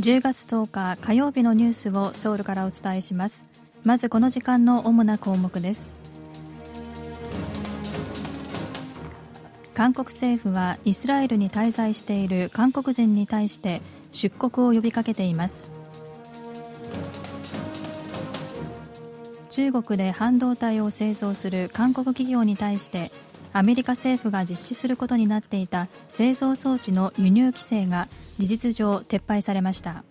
10月10日火曜日のニュースをソウルからお伝えします。まずこの時間の主な項目です。韓国政府はイスラエルに滞在している韓国人に対して出国を呼びかけています。中国で半導体を製造する韓国企業に対してアメリカ政府が実施することになっていた製造装置の輸入規制が事実上撤廃されました。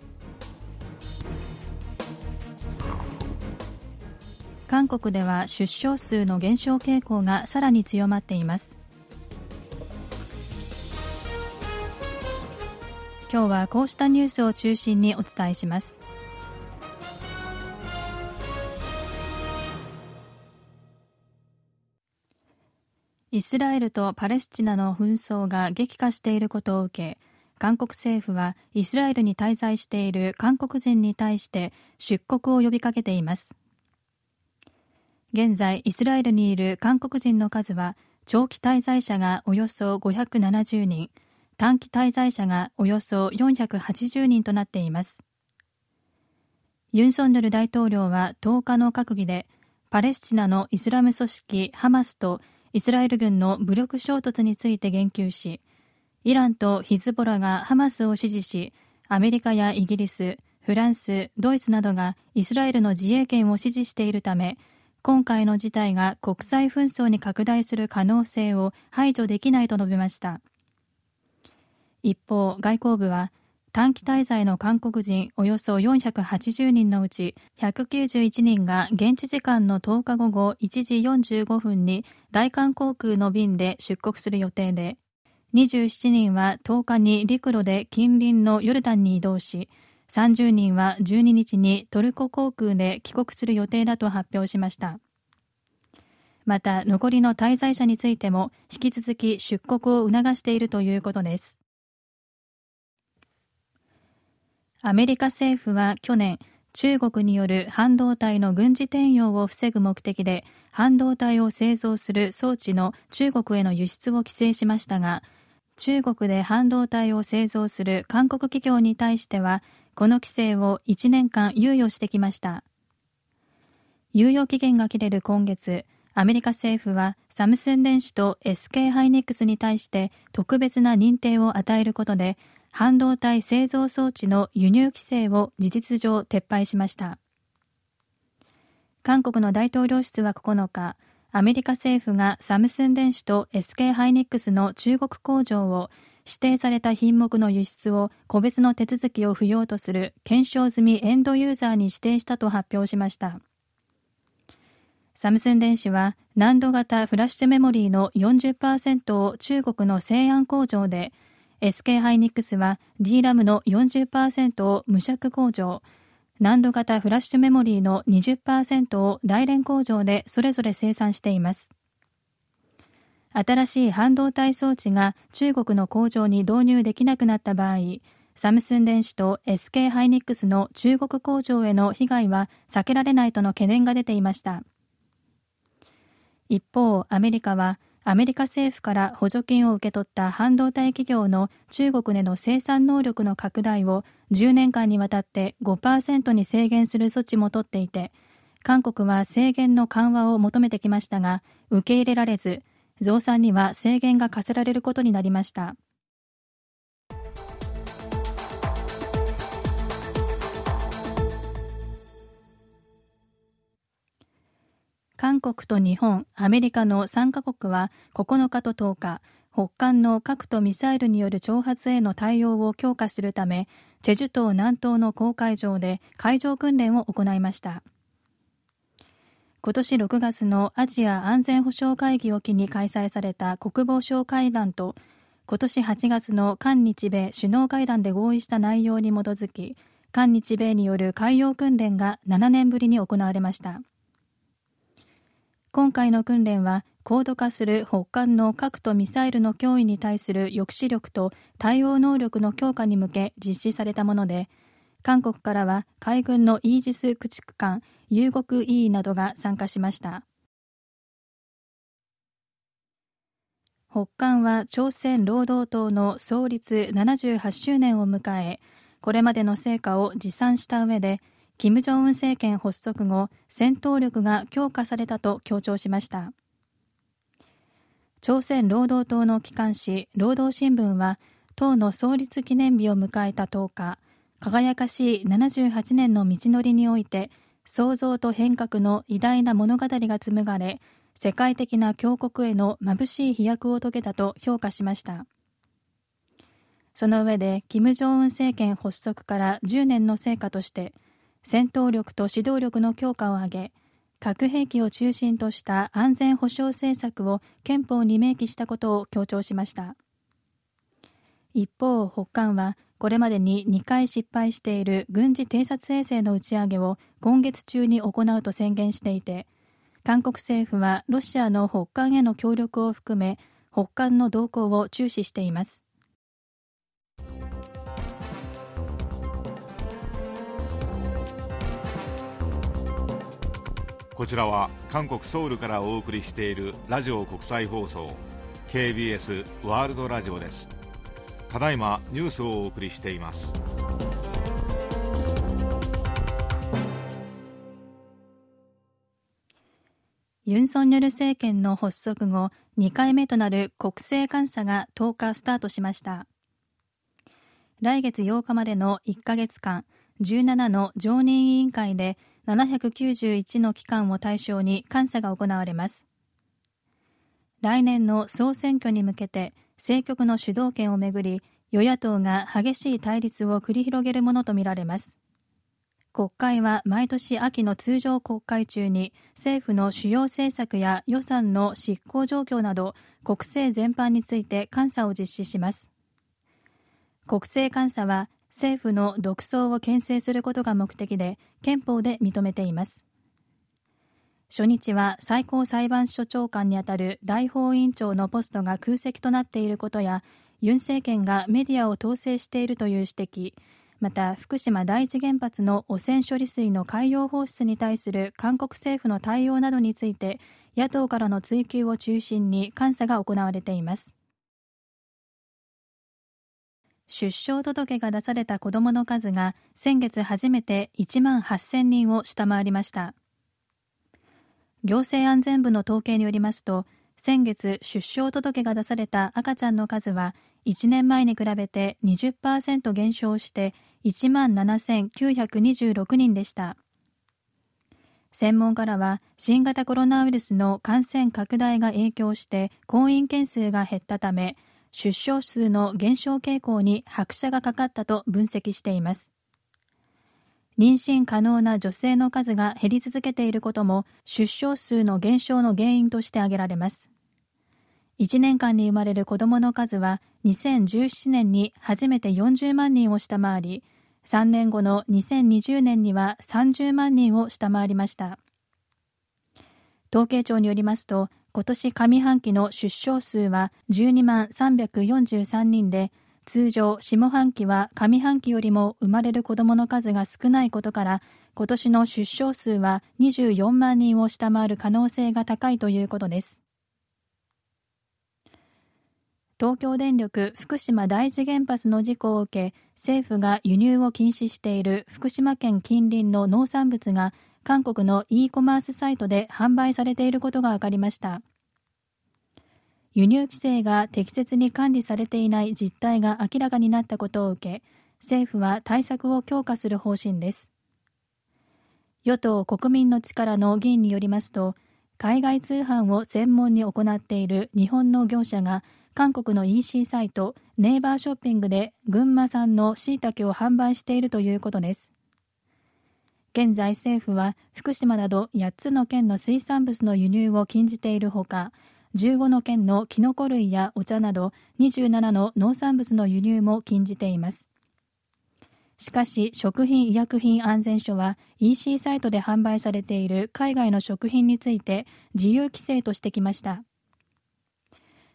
韓国では出生数の減少傾向がさらに強まっています。今日はこうしたニュースを中心にお伝えします。イスラエルとパレスチナの紛争が激化していることを受け韓国政府はイスラエルに滞在している韓国人に対して出国を呼びかけています。現在イスラエルにいる韓国人の数は長期滞在者がおよそ570人短期滞在者がおよそ480人となっています。ユン・ソンニョル大統領は10日の閣議でパレスチナのイスラム組織ハマスとイスラエル軍の武力衝突について言及しイランとヒズボラがハマスを支持しアメリカやイギリスフランスドイツなどがイスラエルの自衛権を支持しているため今回の事態が国際紛争に拡大する可能性を排除できないと述べました。一方外交部は短期滞在の韓国人およそ480人のうち191人が現地時間の10日午後1時45分に大韓航空の便で出国する予定で27人は10日に陸路で近隣のヨルダンに移動し30人は12日にトルコ航空で帰国する予定だと発表しました。また残りの滞在者についても引き続き出国を促しているということです。アメリカ政府は去年中国による半導体の軍事転用を防ぐ目的で半導体を製造する装置の中国への輸出を規制しましたが中国で半導体を製造する韓国企業に対してはこの規制を1年間猶予してきました。猶予期限が切れる今月アメリカ政府はサムスン電子と SK ハイネックスに対して特別な認定を与えることで半導体製造装置の輸入規制を事実上撤廃しました。韓国の大統領室は9日アメリカ政府がサムスン電子と SK ハイネックスの中国工場を指定された品目の輸出を個別の手続きを不要とする検証済みエンドユーザーに指定したと発表しました。サムスン電子は難度型フラッシュメモリーの40%を中国の西安工場で SK ハイニックスは DRAM の40%を無尺工場、難度型フラッシュメモリーの20%を大連工場でそれぞれ生産しています。新しい半導体装置が中国の工場に導入できなくなった場合、サムスン電子と SK ハイニックスの中国工場への被害は避けられないとの懸念が出ていました。一方、アメリカはアメリカ政府から補助金を受け取った半導体企業の中国での生産能力の拡大を10年間にわたって5%に制限する措置も取っていて韓国は制限の緩和を求めてきましたが受け入れられず増産には制限が課せられることになりました。韓国と日本、アメリカの3カ国は9日と10日、北韓の核とミサイルによる挑発への対応を強化するため、チェジュ島南東の公海上で海上訓練を行いました。今年6月のアジア安全保障会議を機に開催された国防相会談と、今年8月の韓日米首脳会談で合意した内容に基づき、韓日米による海洋訓練が7年ぶりに行われました。今回の訓練は高度化する北韓の核とミサイルの脅威に対する抑止力と対応能力の強化に向け実施されたもので韓国からは海軍のイージス駆逐艦遊国 E などが参加しました。北韓は朝鮮労働党の創立78周年を迎えこれまでの成果を自賛した上で金正恩政権発足後戦闘力が強化されたと強調しました。朝鮮労働党の機関紙労働新聞は党の創立記念日を迎えた10日輝かしい78年の道のりにおいて創造と変革の偉大な物語が紡がれ世界的な強国への眩しい飛躍を遂げたと評価しました。その上で金正恩政権発足から10年の成果として戦闘力と指導力の強化を挙げ核兵器を中心とした安全保障政策を憲法に明記したことを強調しました。一方北韓はこれまでに2回失敗している軍事偵察衛星の打ち上げを今月中に行うと宣言していて韓国政府はロシアの北韓への協力を含め北韓の動向を注視しています。こちらは韓国ソウルからお送りしているラジオ国際放送 KBS ワールドラジオです。ただいまニュースをお送りしています。ユン・ソンニョル政権の発足後2回目となる国政監査が10日スタートしました。来月8日までの1ヶ月間17の常任委員会で791の機関を対象に監査が行われます。来年の総選挙に向けて政局の主導権をめぐり与野党が激しい対立を繰り広げるものとみられます。国会は毎年秋の通常国会中に政府の主要政策や予算の執行状況など国政全般について監査を実施します。国政監査は政府の独創を牽制することが目的で憲法で認めています。初日は最高裁判所長官にあたる大法委員長のポストが空席となっていることやユン政権がメディアを統制しているという指摘また福島第一原発の汚染処理水の海洋放出に対する韓国政府の対応などについて野党からの追及を中心に監査が行われています。出生届が出された子どもの数が先月初めて1万8000人を下回りました。行政安全部の統計によりますと先月出生届が出された赤ちゃんの数は1年前に比べて20%減少して1万7926人でした。専門家らは新型コロナウイルスの感染拡大が影響して婚姻件数が減ったため出生数の減少傾向に拍車がかかったと分析しています。妊娠可能な女性の数が減り続けていることも出生数の減少の原因として挙げられます。1年間に生まれる子どもの数は2017年に初めて40万人を下回り3年後の2020年には30万人を下回りました。統計庁によりますと今年上半期の出生数は12万343人で通常下半期は上半期よりも生まれる子どもの数が少ないことから今年の出生数は24万人を下回る可能性が高いということです。東京電力福島第一原発の事故を受け政府が輸入を禁止している福島県近隣の農産物が韓国の e コマースサイトで販売されていることが分かりました。輸入規制が適切に管理されていない実態が明らかになったことを受け政府は対策を強化する方針です。与党国民の力の議員によりますと海外通販を専門に行っている日本の業者が韓国の EC サイトネイバーショッピングで群馬産のしいたけを販売しているということです。現在政府は福島など8つの県の水産物の輸入を禁じているほか15の県のキノコ類やお茶など27の農産物の輸入も禁じています。しかし食品医薬品安全所は EC サイトで販売されている海外の食品について自由規制としてきました。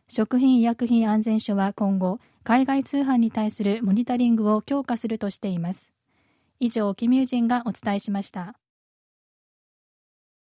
食品医薬品安全所は今後海外通販に対するモニタリングを強化するとしています。以上キミュージンがお伝えしました。